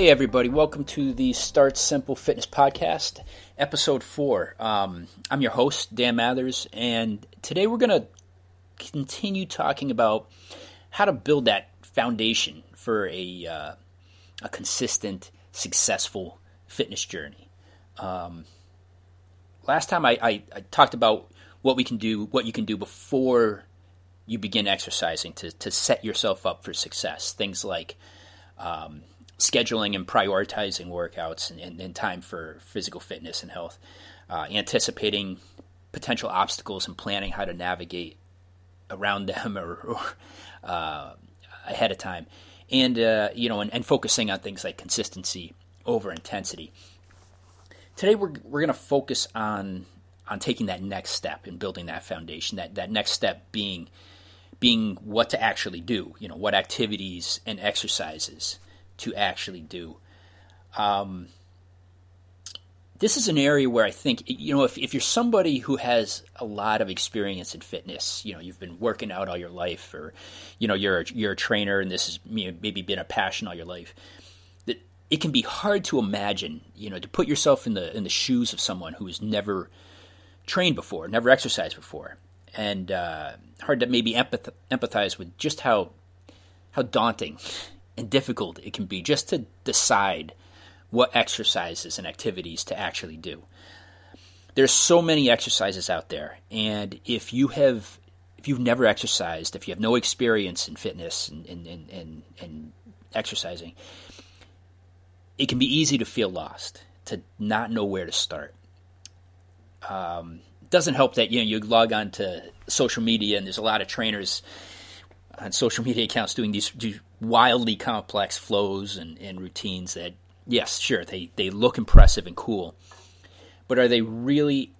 Hey, everybody, welcome to the Start Simple Fitness Podcast, episode four. Um, I'm your host, Dan Mathers, and today we're going to continue talking about how to build that foundation for a, uh, a consistent, successful fitness journey. Um, last time I, I, I talked about what we can do, what you can do before you begin exercising to, to set yourself up for success. Things like um, scheduling and prioritizing workouts and, and, and, time for physical fitness and health, uh, anticipating potential obstacles and planning how to navigate around them or, or uh, ahead of time, and uh, you know, and, and, focusing on things like consistency over intensity. Today, we're we're going to focus on on taking that next step and building that foundation. That that next step being being what to actually do. You know, what activities and exercises to actually do. Um, this is an area where I think you know if, if you're somebody who has a lot of experience in fitness, you know you've been working out all your life, or you know you're a, you're a trainer and this has maybe been a passion all your life. That it can be hard to imagine, you know, to put yourself in the in the shoes of someone who has never trained before, never exercised before, and uh, hard to maybe empath- empathize with just how how daunting and difficult it can be just to decide what exercises and activities to actually do. There's so many exercises out there, and if you have if you've never exercised, if you have no experience in fitness and, and, and, and, and exercising, it can be easy to feel lost, to not know where to start. Um, doesn't help that you know you log on to social media and there's a lot of trainers on social media accounts doing these, these wildly complex flows and, and routines that yes sure they, they look impressive and cool but are they really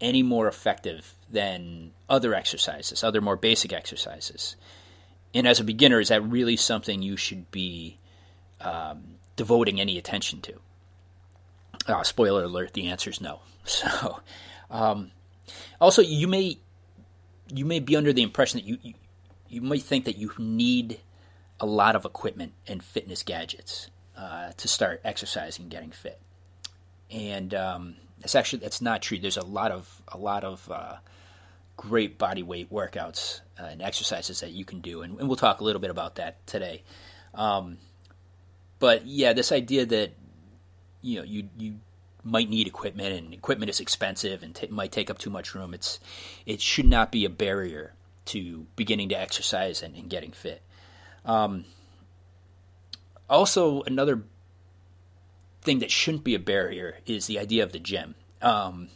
any more effective than other exercises other more basic exercises? And as a beginner is that really something you should be um, devoting any attention to? Uh, spoiler alert the answer is no. So um, also, you may you may be under the impression that you, you you might think that you need a lot of equipment and fitness gadgets uh, to start exercising and getting fit. And um, it's actually that's not true. There's a lot of a lot of uh, great body weight workouts uh, and exercises that you can do, and, and, we'll talk a little bit about that today. Um, but yeah, this idea that you know you you might need equipment and equipment is expensive and t- might take up too much room. It's it should not be a barrier to beginning to exercise and, and getting fit. Um, also, another thing that shouldn't be a barrier is the idea of the gym. Um,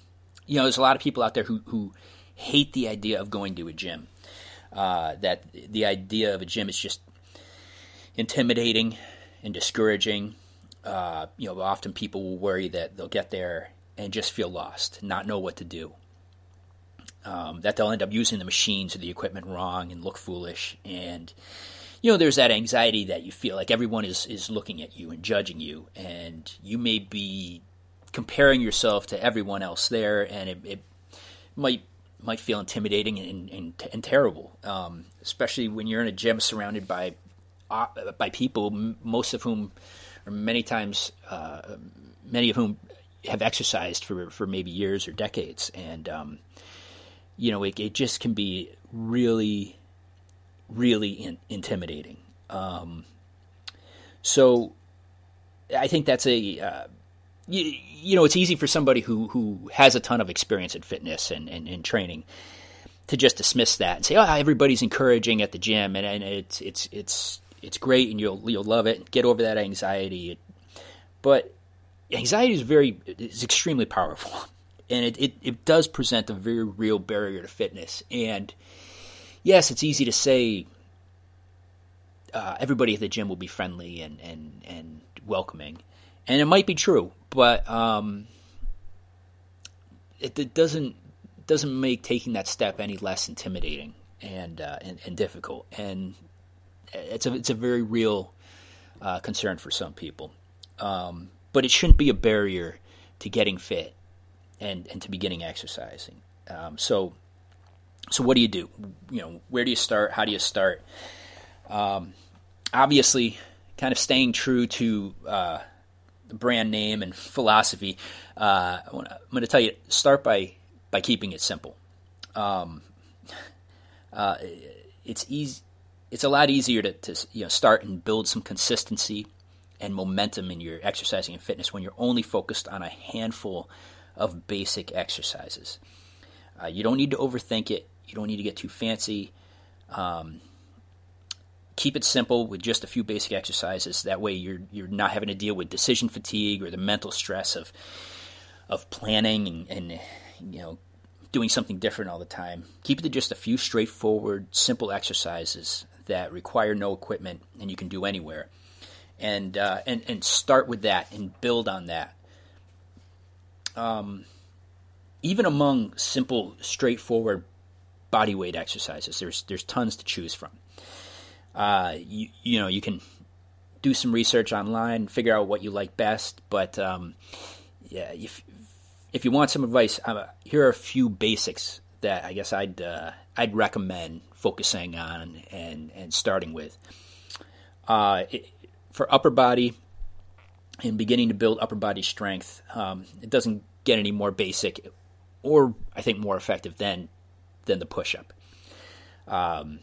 you know, there's a lot of people out there who, who hate the idea of going to a gym. Uh, that the idea of a gym is just intimidating and discouraging uh, you know, often people will worry that they'll get there and just feel lost, not know what to do. Um, that they'll end up using the machines or the equipment wrong and look foolish. And, you know, there's that anxiety that you feel like everyone is, is looking at you and judging you. And you may be comparing yourself to everyone else there, and it, it might might feel intimidating and, and, and terrible, um, especially when you're in a gym surrounded by uh, by people, most of whom or many times, uh, many of whom have exercised for for maybe years or decades, and um, you know, it, it, just can be really, really in, intimidating. Um, so, I think that's a uh, you, you, know, it's easy for somebody who who has a ton of experience in fitness and, and, and training to just dismiss that and say, "Oh, everybody's encouraging at the gym," and, and it's it's it's it's great and you'll you'll love it. Get over that anxiety. But anxiety is very is extremely powerful, and it, it, it does present a very real barrier to fitness. And yes, it's easy to say uh, everybody at the gym will be friendly and and and welcoming, and it might be true, but um, it, it doesn't doesn't make taking that step any less intimidating and, uh, and, and difficult. And it's a it's a very real uh, concern for some people, um, but it shouldn't be a barrier to getting fit and and to beginning exercising. Um, so so what do you do? You know, where do you start? How do you start? Um, obviously, kind of staying true to uh, brand name and philosophy, uh, I am going to tell you start by by keeping it simple. Um, uh, it's easy. It's a lot easier to, to you know start and build some consistency and momentum in your exercising and fitness when you're only focused on a handful of basic exercises. Uh, you don't need to overthink it. You don't need to get too fancy. Um, keep it simple with just a few basic exercises. That way, you're you're not having to deal with decision fatigue or the mental stress of of planning and, and you know doing something different all the time. Keep it to just a few straightforward, simple exercises that require no equipment and you can do anywhere. And uh, and and start with that and build on that. Um, even among simple, straightforward body weight exercises, there's there's tons to choose from. Uh, you you know you can do some research online, figure out what you like best. But um, yeah, if if you want some advice, uh, here are a few basics that I guess I'd uh, I'd recommend focusing on and and starting with. Uh, it, for upper body and beginning to build upper body strength, um, it doesn't get any more basic, or I think more effective than than the push up. Um,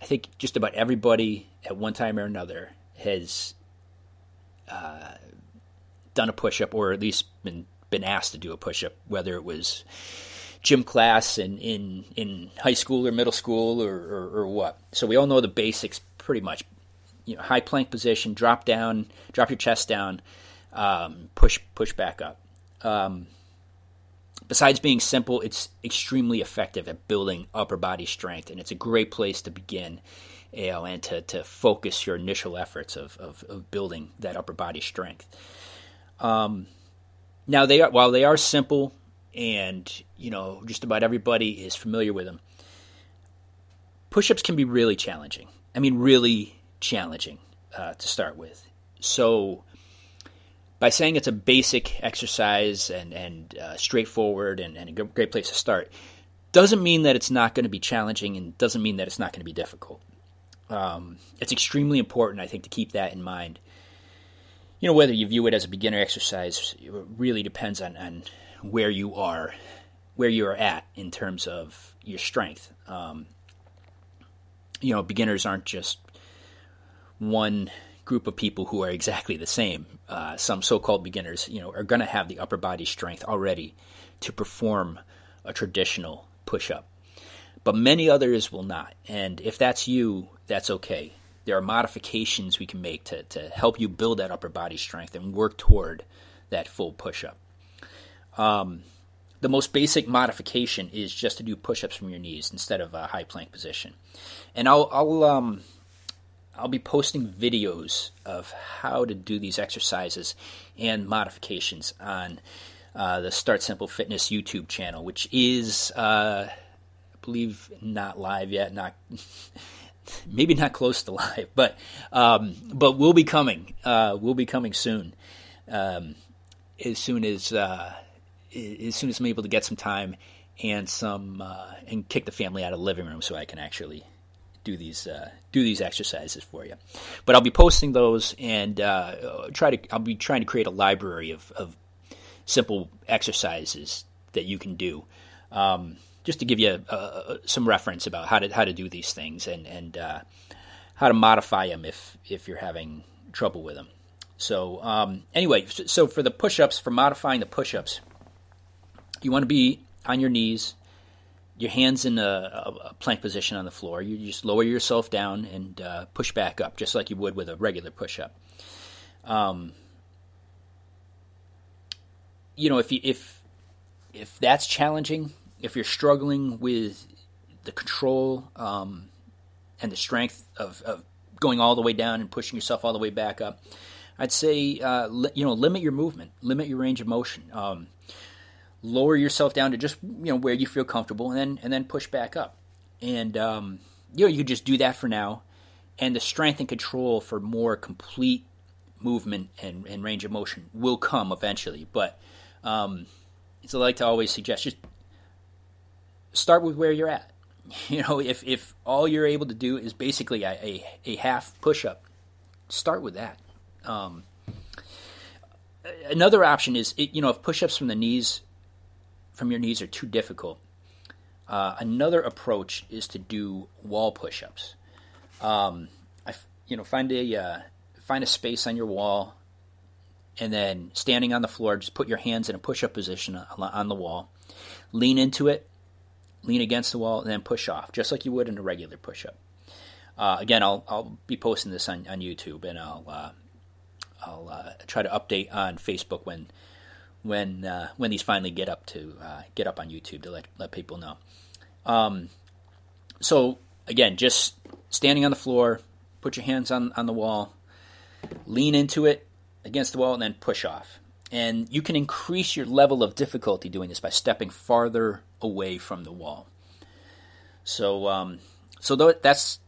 I think just about everybody at one time or another has uh, done a push up or at least been been asked to do a push up, whether it was gym class in, in, in high school or middle school or, or, or what. So we all know the basics pretty much. You know, high plank position, drop down, drop your chest down, um, push push back up. Um, besides being simple, it's extremely effective at building upper body strength, and it's a great place to begin. You know, and to, to focus your initial efforts of, of, of building that upper body strength. Um, now they are while they are simple, and you know just about everybody is familiar with them. Push-ups can be really challenging. I mean, really challenging uh, to start with. So by saying it's a basic exercise and, and uh, straightforward and, and, a great place to start, doesn't mean that it's not going to be challenging and doesn't mean that it's not going to be difficult. Um, it's extremely important, I think, to keep that in mind. You know, whether you view it as a beginner exercise really depends on, on where you are, where you are at in terms of your strength. Um, you know, beginners aren't just one group of people who are exactly the same. Uh, some so-called beginners, you know, are going to have the upper body strength already to perform a traditional push-up, but many others will not. And if that's you, that's okay. There are modifications we can make to, to help you build that upper body strength and work toward that full push-up. Um, the most basic modification is just to do push-ups from your knees instead of a high plank position. And I'll, I'll um, I'll be posting videos of how to do these exercises and modifications on uh, the Start Simple Fitness YouTube channel, which is, uh, I believe, not live yet, not maybe not close to live, but um, but will be coming. Uh, will be coming soon, um, as soon as uh, as soon as I'm able to get some time and some uh, and kick the family out of the living room so I can actually do these uh, do these exercises for you. But I'll be posting those and uh, try to I'll be trying to create a library of, of simple exercises that you can do, um, just to give you some reference about how to how to do these things and and uh, how to modify them if if you're having trouble with them. So um, anyway, so for the push-ups, for modifying the push-ups, you want to be on your knees your hands in a, a, plank position on the floor. You just lower yourself down and uh, push back up, just like you would with a regular push up. Um, you know, if you, if if that's challenging, if you're struggling with the control um, and the strength of, of going all the way down and pushing yourself all the way back up, I'd say uh, li- you know limit your movement, limit your range of motion. Um, lower yourself down to just you know where you feel comfortable, and then and then push back up. And um, you know you could just do that for now, and the strength and control for more complete movement and, and range of motion will come eventually. But um, I like to always suggest just start with where you're at. You know, if if all you're able to do is basically a, a, a half push up, start with that. Um, another option is you know if push-ups from the knees from your knees are too difficult. Uh, another approach is to do wall push-ups. Um, I, you know, find a uh, find a space on your wall, and then standing on the floor, just put your hands in a push-up position on the wall. Lean into it, lean against the wall, and then push off, just like you would in a regular push-up. Uh, again, I'll I'll be posting this on, on YouTube, and I'll uh, I'll uh, try to update on Facebook when when uh, when these finally get up to uh, get up on YouTube to let let people know. Um, so again, just standing on the floor, put your hands on on the wall, lean into it against the wall, and then push off. And you can increase your level of difficulty doing this by stepping farther away from the wall. So, um, so that's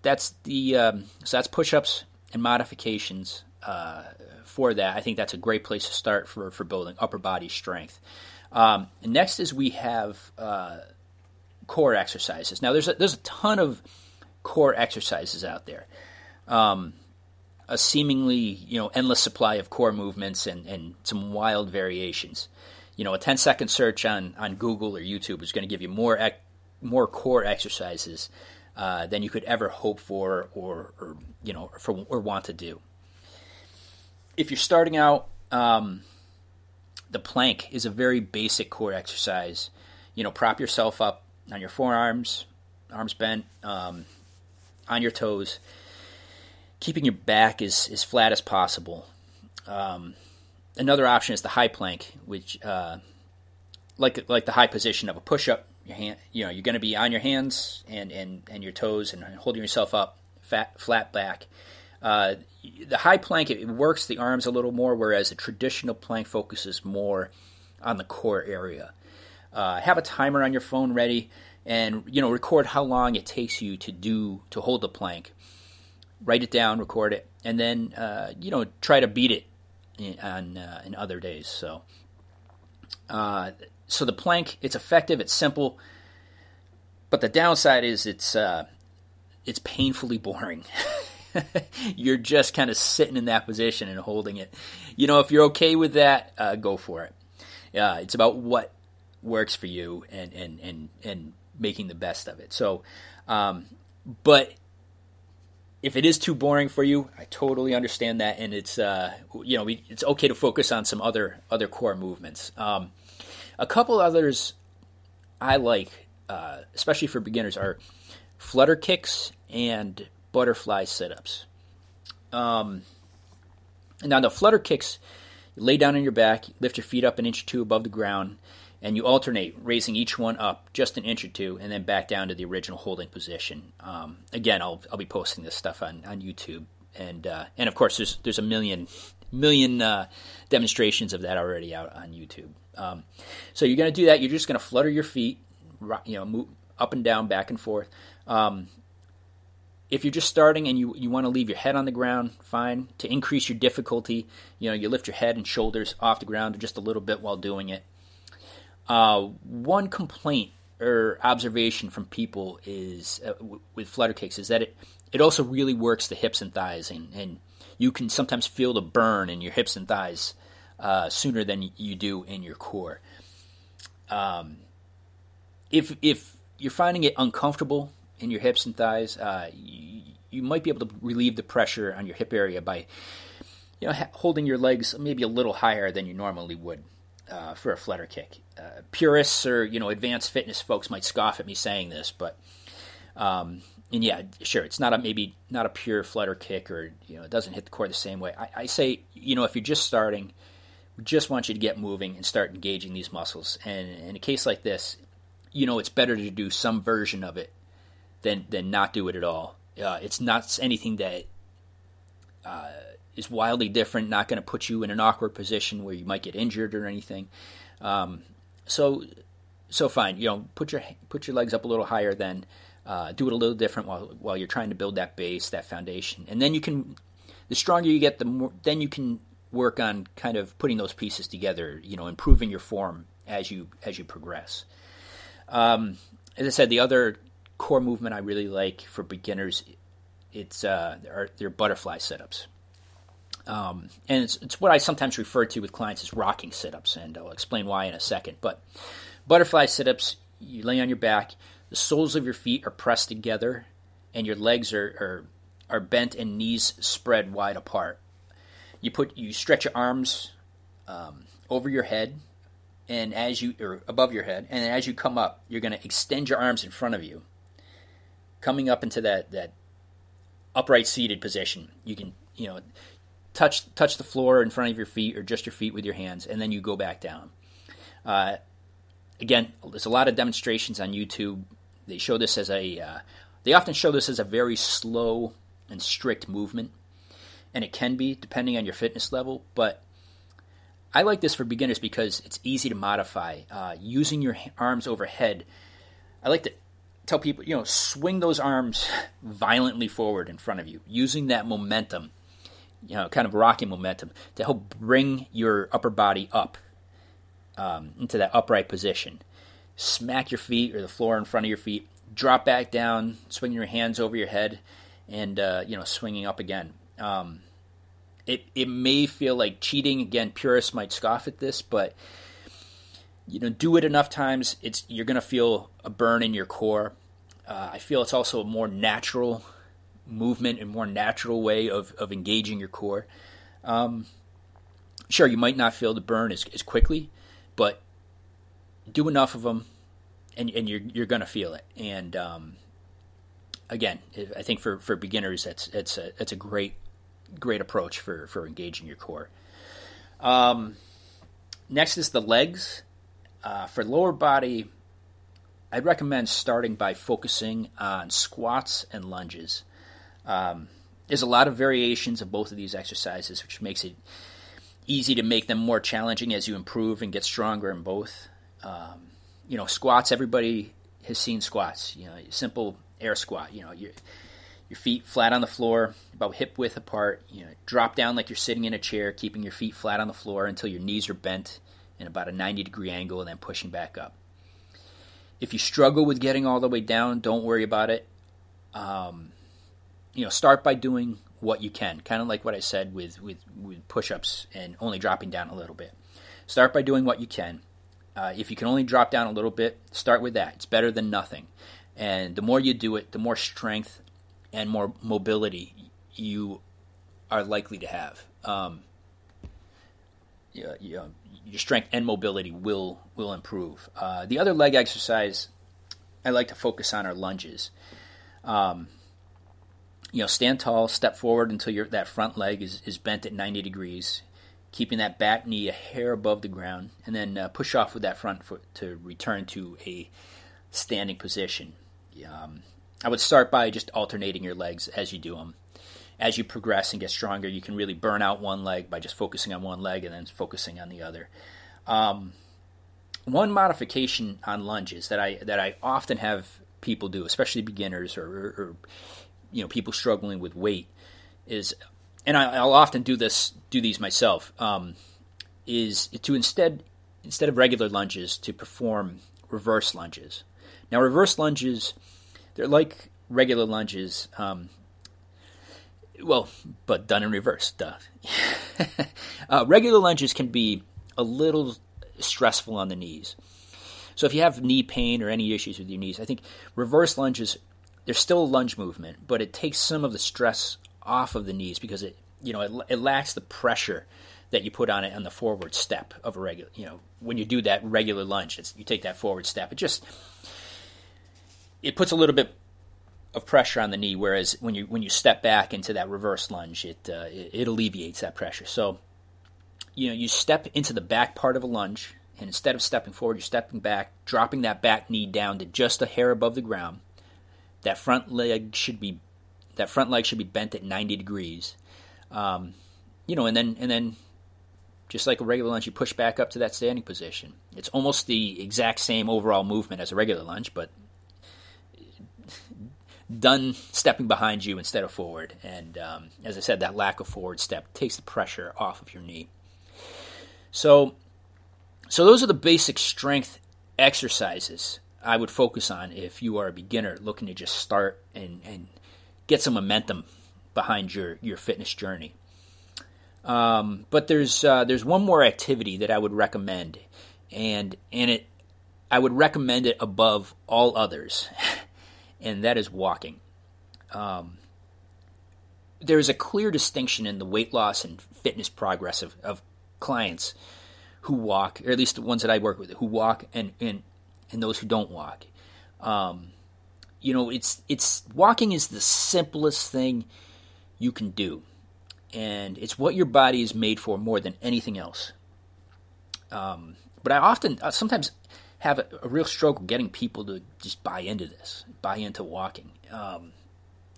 that's the um, so that's push-ups and modifications uh, for that. I think that's a great place to start for for building upper body strength. Um, next is we have uh, core exercises. Now there's a, there's a ton of core exercises out there. Um, a seemingly you know endless supply of core movements and, and some wild variations. You know, a 10 second search on, on Google or YouTube is going to give you more ec- more core exercises uh, than you could ever hope for or, or you know for or want to do. If you're starting out, um, the plank is a very basic core exercise. You know, prop yourself up on your forearms, arms bent, um, on your toes, keeping your back as, as flat as possible. Um, another option is the high plank, which, uh, like like the high position of a push up, your hand, you know, you're going to be on your hands and, and, and your toes and holding yourself up, fat, flat back. Uh, the high plank it works the arms a little more, whereas the traditional plank focuses more on the core area. Uh, have a timer on your phone ready, and you know record how long it takes you to do to hold the plank. Write it down, record it, and then uh, you know try to beat it in, on uh, in other days. So uh, so the plank, it's effective, it's simple, but the downside is it's it's painfully boring. you're just kind of sitting in that position and holding it. You know, if you're okay with that, uh, go for it. Uh, it's about what works for you and and and and making the best of it. So, um, but if it is too boring for you, I totally understand that, and it's uh, you know we, it's okay to focus on some other other core movements. Um, a couple others I like, uh, especially for beginners, are flutter kicks and butterfly sit ups. Um, now, the flutter kicks, you lay down on your back, lift your feet up an inch or two above the ground, and you alternate, raising each one up just an inch or two, and then back down to the original holding position. Um, again, I'll, I'll be posting this stuff on, on YouTube. And, uh, and of course, there's, there's a million million uh, demonstrations of that already out on YouTube. Um, so you're going to do that. You're just going to flutter your feet, you know, move up and down, back and forth. Um, if you're just starting and you, you want to leave your head on the ground, fine. To increase your difficulty, you know, you lift your head and shoulders off the ground just a little bit while doing it. Uh, one complaint or observation from people is uh, w- with flutter kicks is that it, it also really works the hips and thighs, and, and you can sometimes feel the burn in your hips and thighs uh, sooner than you do in your core. Um, if if you're finding it uncomfortable in your hips and thighs, uh, you, you, might be able to relieve the pressure on your hip area by you know ha- holding your legs maybe a little higher than you normally would uh, for a flutter kick. Uh, purists or you know advanced fitness folks might scoff at me saying this, but um, and yeah, sure, it's not a maybe not a pure flutter kick or you know it doesn't hit the core the same way. I, I say you know if you're just starting, we just want you to get moving and start engaging these muscles. And in a case like this, you know it's better to do some version of it than than not do it at all. Uh, it's not anything that uh, is wildly different. Not going to put you in an awkward position where you might get injured or anything. Um, so so fine. You know, put your put your legs up a little higher. Then uh, do it a little different while while you're trying to build that base, that foundation, and then you can. The stronger you get, the more then you can work on kind of putting those pieces together. You know, improving your form as you as you progress. Um, as I said, the other core movement I really like for beginners, it's uh, are, they're butterfly sit-ups. Um, and it's, it's what I sometimes refer to with clients as rocking sit ups, and I'll explain why in a second. But butterfly sit ups, you lay on your back, the soles of your feet are pressed together, and your legs are, are, are bent and knees spread wide apart. You put you stretch your arms um, over your head, and as you or above your head, and as you come up, you're going to extend your arms in front of you, coming up into that that upright seated position. You can you know touch touch the floor in front of your feet or just your feet with your hands, and then you go back down. Uh, again, there's a lot of demonstrations on YouTube. They show this as a uh, they often show this as a very slow and strict movement, and it can be depending on your fitness level, but I like this for beginners because it's easy to modify. Uh, using your arms overhead, I like to tell people, you know, swing those arms violently forward in front of you, using that momentum, you know, kind of rocking momentum to help bring your upper body up um, into that upright position. Smack your feet or the floor in front of your feet, drop back down, swinging your hands over your head, and uh, you know, swinging up again. Um, it it may feel like cheating. Again, purists might scoff at this, but you know, do it enough times, it's you're to feel a burn in your core. Uh, I feel it's also a more natural movement and more natural way of, of engaging your core. Um, sure, you might not feel the burn as, as quickly, but do enough of them, and, and you're you're to feel it. And um, again, I think for, for beginners, that's it's a it's a great great approach for, for engaging your core. Um, next is the legs. Uh, for lower body, I'd recommend starting by focusing on squats and lunges. Um, there's a lot of variations of both of these exercises, which makes it easy to make them more challenging as you improve and get stronger in both. Um, you know, squats. Everybody has seen squats. You know, simple air squat. You know, you your feet flat on the floor, about hip width apart. You know, drop down like you're sitting in a chair, keeping your feet flat on the floor until your knees are bent in about a 90 degree angle, and then pushing back up. If you struggle with getting all the way down, don't worry about it. Um, you know, start by doing what you can, kind of like what I said with with, with push-ups and only dropping down a little bit. Start by doing what you can. Uh, if you can only drop down a little bit, start with that. It's better than nothing. And the more you do it, the more strength and more mobility you are likely to have. Um, your strength and mobility will will improve. Uh, the other leg exercise I like to focus on are lunges. Um, you know, stand tall, step forward until your that front leg is, is bent at 90 degrees, keeping that back knee a hair above the ground, and then uh, push off with that front foot to return to a standing position. Um, I would start by just alternating your legs as you do them. As you progress and get stronger, you can really burn out one leg by just focusing on one leg and then focusing on the other. Um, one modification on lunges that I that I often have people do, especially beginners or, or, you know people struggling with weight, is, and I, will often do this do these myself, um, is to instead instead of regular lunges to perform reverse lunges. Now reverse lunges they're like regular lunges, um, well, but done in reverse. Duh. uh, regular lunges can be a little stressful on the knees. So if you have knee pain or any issues with your knees, I think reverse lunges there's still a lunge movement, but it takes some of the stress off of the knees because it you know it, it lacks the pressure that you put on it on the forward step of a regular you know when you do that regular lunge you take that forward step it just it puts a little bit of pressure on the knee, whereas when you when you step back into that reverse lunge, it, uh, it, alleviates that pressure. So, you know, you step into the back part of a lunge, and instead of stepping forward, you're stepping back, dropping that back knee down to just a hair above the ground. That front leg should be that front leg should be bent at 90 degrees. Um, you know, and then and then just like a regular lunge, you push back up to that standing position. It's almost the exact same overall movement as a regular lunge, but done stepping behind you instead of forward. And um, as I said, that lack of forward step takes the pressure off of your knee. So, so those are the basic strength exercises I would focus on if you are a beginner looking to just start and, and get some momentum behind your, your fitness journey. Um, but there's uh, there's one more activity that I would recommend, and and it I would recommend it above all others, and that is walking. Um, there's a clear distinction in the weight loss and fitness progress of, of clients who walk, or at least the ones that I work with, who walk and and, and those who don't walk. Um, you know, it's it's walking is the simplest thing you can do, and it's what your body is made for more than anything else. Um, but I often, uh, sometimes, have a, a, real struggle getting people to just buy into this, buy into walking. Um,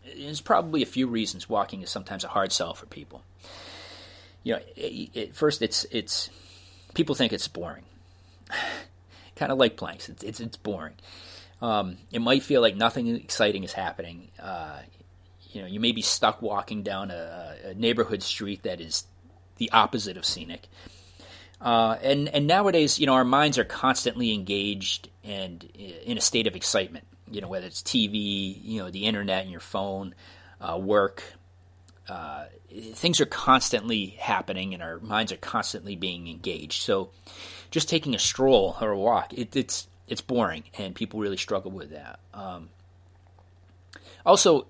there's probably a few reasons walking is sometimes a hard sell for people. You know, it, it, first it's it's people think it's boring, kind of like planks. It's it's, it's boring. Um, it might feel like nothing exciting is happening. Uh, you know, you may be stuck walking down a, a, neighborhood street that is the opposite of scenic. Uh, and and nowadays, you know, our minds are constantly engaged and in a state of excitement. You know, whether it's TV, you know, the internet, and your phone, uh, work. Uh, things are constantly happening, and our minds are constantly being engaged. So, just taking a stroll or a walk, it, it's it's boring, and people really struggle with that. Um, also,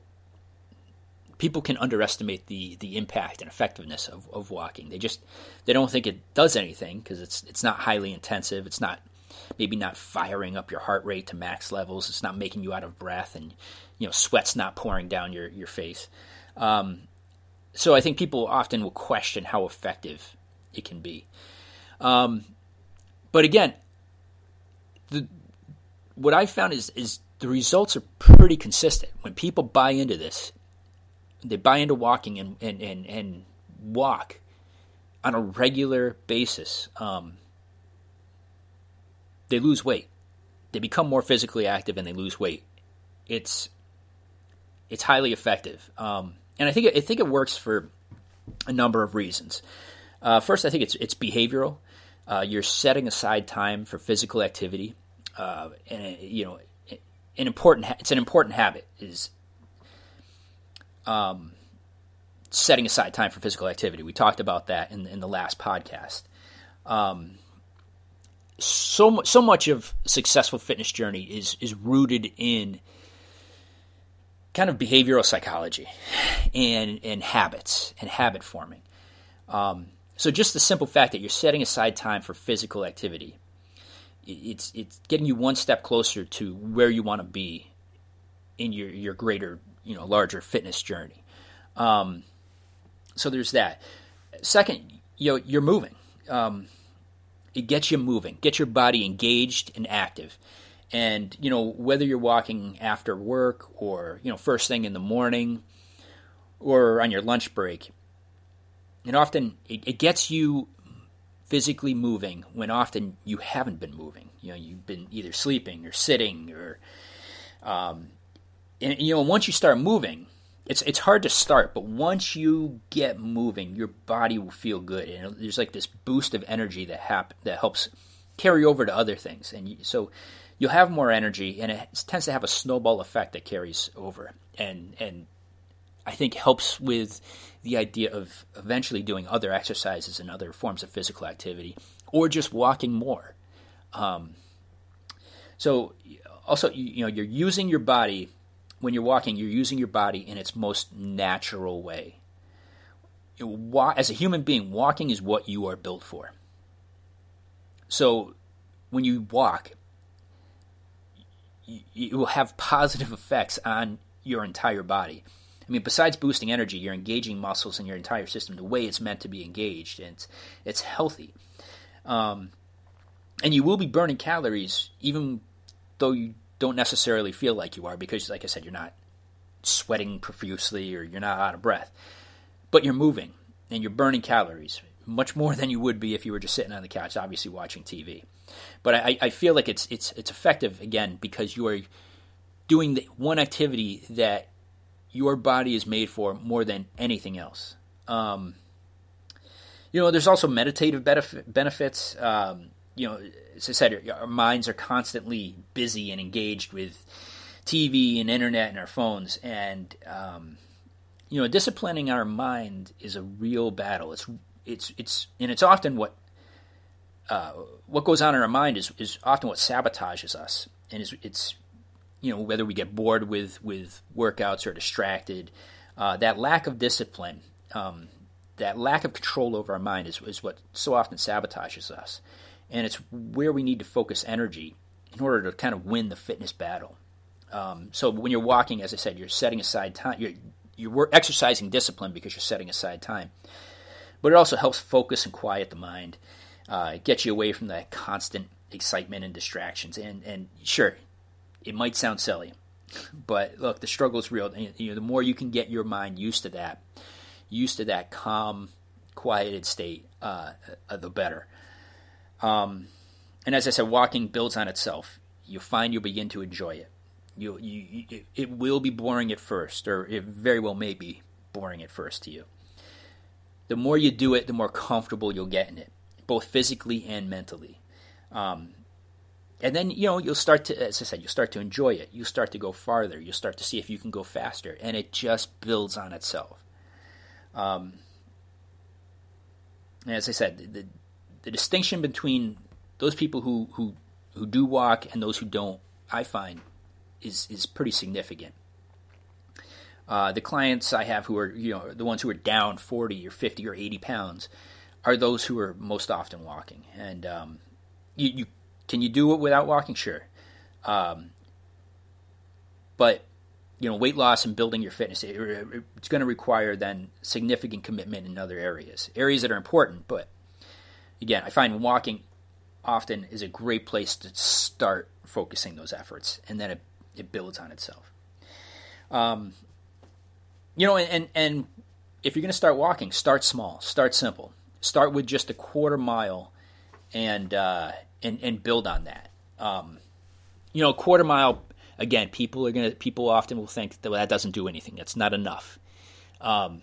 people can underestimate the the impact and effectiveness of, of walking. They just they don't think it does anything because it's it's not highly intensive. It's not maybe not firing up your heart rate to max levels. It's not making you out of breath, and you know sweat's not pouring down your your face. Um, so I think people often will question how effective it can be. Um, but again, the what I found is is the results are pretty consistent. When people buy into this, they buy into walking and and and, and walk on a regular basis. Um, they lose weight. They become more physically active and they lose weight. It's it's highly effective, um, and I think I think it works for a number of reasons. Uh, first, I think it's it's behavioral. Uh, you're setting aside time for physical activity uh, and you know, an important it's an important habit is um, setting aside time for physical activity. We talked about that in in the last podcast. Um, so so much of successful fitness journey is is rooted in kind of behavioral psychology and and habits and habit forming. Um, so just the simple fact that you're setting aside time for physical activity it's it's getting you one step closer to where you want to be in your your greater you know larger fitness journey. Um, so there's that. Second, you know, you're moving. Um, it gets you moving, get your body engaged and active. And you know whether you're walking after work or you know first thing in the morning or on your lunch break, and often it, it gets you physically moving when often you haven't been moving. You know, you've been either sleeping or sitting or, um, and you know, once you start moving, it's it's hard to start, but once you get moving, your body will feel good, and there's like this boost of energy that hap- that helps carry over to other things, and you, so you'll have more energy, and it tends to have a snowball effect that carries over, and and I think helps with the idea of eventually doing other exercises and other forms of physical activity, or just walking more. Um, so, also, you, you know, you're using your body when you're walking. You're using your body in its most natural way. As a human being, walking is what you are built for. So, when you walk, you will have positive effects on your entire body. I mean, besides boosting energy, you're engaging muscles in your entire system the way it's meant to be engaged, and it's it's healthy. Um, and you will be burning calories even though you don't necessarily feel like you are because, like I said, you're not sweating profusely or you're not out of breath, but you're moving and you're burning calories much more than you would be if you were just sitting on the couch, obviously watching TV. But I, I feel like it's it's it's effective again because you are doing the one activity that your body is made for more than anything else. Um, you know, there's also meditative benefit, benefits. Um, you know, as I said, our minds are constantly busy and engaged with TV and internet and our phones, and um, you know, disciplining our mind is a real battle. It's it's it's and it's often what uh, what goes on in our mind is is often what sabotages us, and is it's you know whether we get bored with with workouts or distracted, uh, that lack of discipline, um, that lack of control over our mind is is what so often sabotages us, and it's where we need to focus energy in order to kind of win the fitness battle. Um, so when you're walking, as I said, you're setting aside time. You're you're exercising discipline because you're setting aside time, but it also helps focus and quiet the mind uh, get you away from that constant excitement and distractions. And and sure, it might sound silly, but look, the struggle is real. And, You know, the more you can get your mind used to that, used to that calm, quieted state, uh, uh, the better. Um, and as I said, walking builds on itself. You find you begin to enjoy it. You, you, it will be boring at first, or it very well may be boring at first to you. The more you do it, the more comfortable you'll get in it both physically and mentally. Um, and then you know you'll start to, as I said, you'll start to enjoy it. You start to go farther. You'll start to see if you can go faster, and it just builds on itself. Um, and as I said, the, the distinction between those people who, who who do walk and those who don't, I find, is is pretty significant. Uh, the clients I have who are you know the ones who are down forty or fifty or eighty pounds, are those who are most often walking. And um, you, you, can you do it without walking? Sure. Um, but you know, weight loss and building your fitness, it, it's going to require then significant commitment in other areas, areas that are important. But again, I find walking often is a great place to start focusing those efforts, and then it, it builds on itself. Um, you know, and and if you're going to start walking, start small, start simple start with just a quarter mile and uh, and and build on that. Um, you know, quarter mile again. People are gonna people often will think that well, that doesn't do anything. That's not enough, um,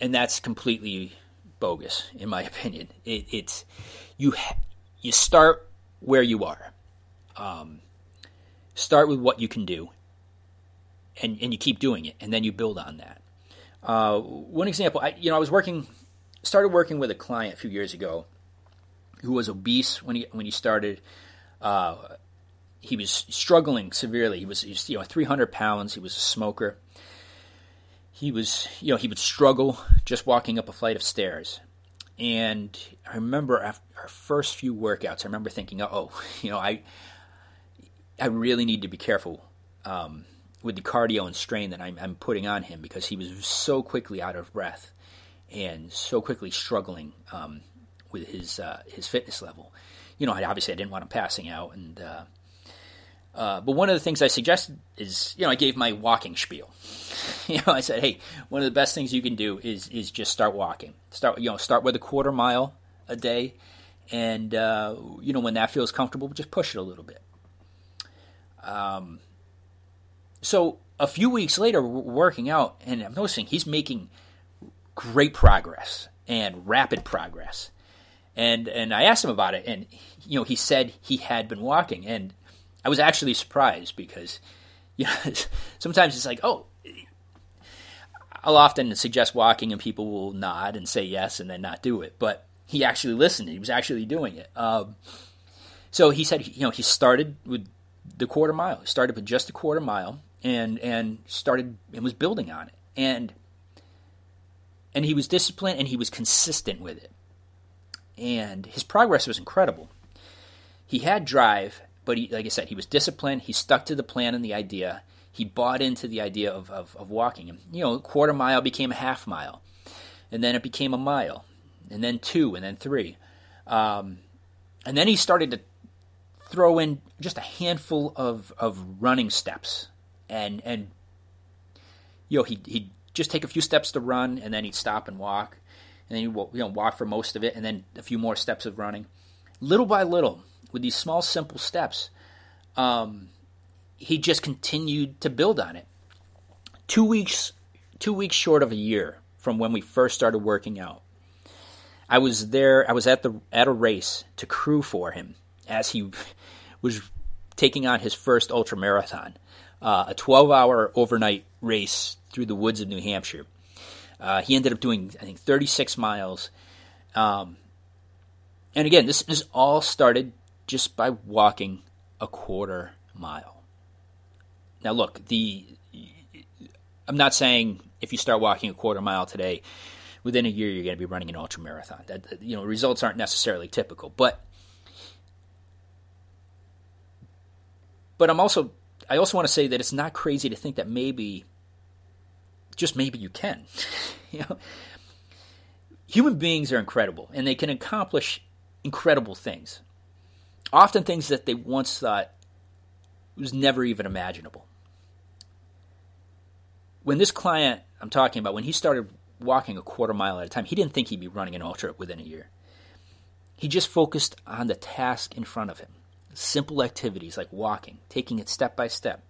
and that's completely bogus in my opinion. It, it's you you start where you are. Um, start with what you can do, and and you keep doing it, and then you build on that. Uh, one example, I, you know, I was working started working with a client a few years ago who was obese when he when he started. Uh, he was struggling severely. He was, he was, you know 300 pounds. He was a smoker. He was you know he would struggle just walking up a flight of stairs. And I remember our first few workouts, I remember thinking, oh, you know, I I really need to be careful um, with the cardio and strain that I'm, I'm putting on him because he was so quickly out of breath and so quickly struggling um, with his uh, his fitness level. You know, I, obviously I didn't want him passing out, and uh, uh, but one of the things I suggested is, you know, I gave my walking spiel. you know, I said, hey, one of the best things you can do is is just start walking. Start, you know, start with a quarter mile a day, and uh, you know when that feels comfortable, just push it a little bit. Um, so a few weeks later, we're working out, and I'm noticing he's making great progress and rapid progress. And and I asked him about it, and you know he said he had been walking, and I was actually surprised because you know sometimes it's like oh. I'll often suggest walking, and people will nod and say yes, and then not do it. But he actually listened; he was actually doing it. Um, so he said, you know, he started with the quarter mile. He started with just a quarter mile, and and started and was building on it. And and he was disciplined and he was consistent with it. And his progress was incredible. He had drive, but he, like I said, he was disciplined. He stuck to the plan and the idea. He bought into the idea of, of, of walking. And, you know, a quarter mile became a half mile. And then it became a mile. And then two, and then three. Um, and then he started to throw in just a handful of, of running steps. And, and you know, he, he just take a few steps to run, and then he'd stop and walk, and then he'd you know walk for most of it, and then a few more steps of running. Little by little, with these small, simple steps, um, he just continued to build on it. Two weeks, two weeks short of a year from when we first started working out, I was there. I was at the at a race to crew for him as he was taking on his first ultra marathon, uh, a 12 hour overnight race through the woods of New Hampshire. Uh, he ended up doing, I think, 36 miles. Um, and again, this is all started just by walking a quarter mile. Now, look, the I'm not saying if you start walking a quarter mile today, within a year you're going to be running an ultra marathon. That you know, results aren't necessarily typical, but but I'm also I also want to say that it's not crazy to think that maybe just maybe you can. you know, human beings are incredible and they can accomplish incredible things. Often things that they once thought was never even imaginable. When this client I'm talking about, when he started walking a quarter mile at a time, he didn't think he'd be running an ultra within a year. He just focused on the task in front of him. Simple activities like walking, taking it step by step,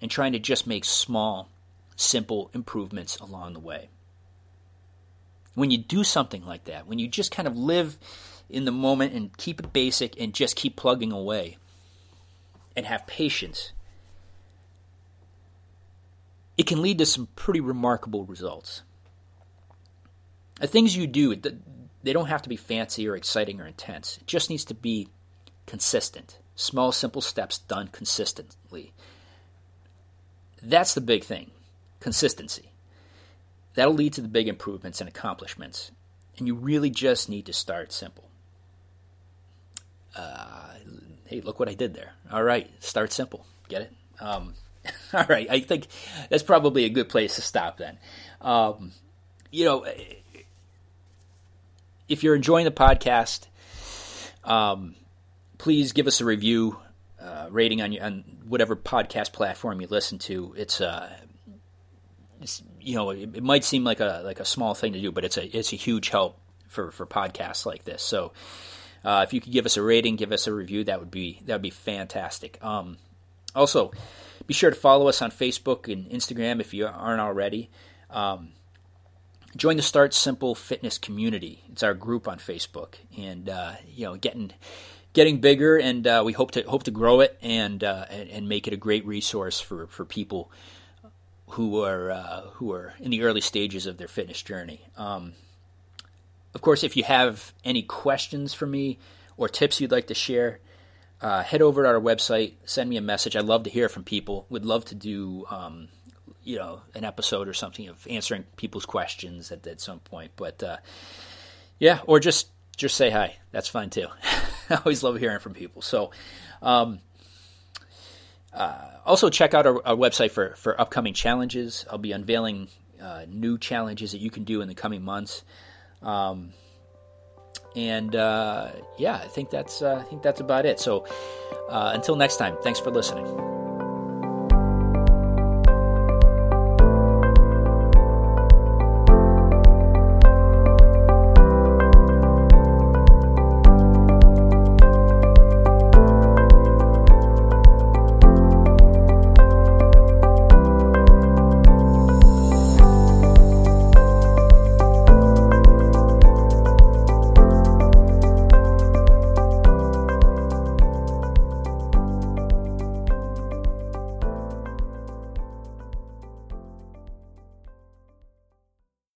and trying to just make small, simple improvements along the way. When you do something like that, when you just kind of live in the moment and keep it basic and just keep plugging away and have patience, it can lead to some pretty remarkable results. The things you do, they don't have to be fancy or exciting or intense. It just needs to be consistent. Small, simple steps done consistently. That's the big thing consistency. That'll lead to the big improvements and accomplishments. And you really just need to start simple. Uh, hey, look what I did there. All right, start simple. Get it? Um, all right, I think that's probably a good place to stop then. Um, you know, if you're enjoying the podcast, um, please give us a review, uh, rating on, your on whatever podcast platform you listen to. It's uh, it's, you know, it, it, might seem like a like a small thing to do, but it's a it's a huge help for for podcasts like this. So, uh, if you could give us a rating, give us a review, that would be that would be fantastic. Um, also, be sure to follow us on Facebook and Instagram if you aren't already. Um, join the Start Simple Fitness community. It's our group on Facebook, and uh, you know, getting getting bigger, and uh, we hope to hope to grow it and, uh, and, and make it a great resource for for people who are uh, who are in the early stages of their fitness journey. Um, of course, if you have any questions for me or tips you'd like to share, uh, head over to our website, send me a message. I'd love to hear from people. Would love to do um, you know an episode or something of answering people's questions at, at some point. But uh, yeah, or just just say hi. That's fine too. I always love hearing from people. So. Um, uh, also, check out our, our, website for, for upcoming challenges. I'll be unveiling uh, new challenges that you can do in the coming months. Um, and uh, yeah, I think that's uh, I think that's about it. So uh, until next time, thanks for listening.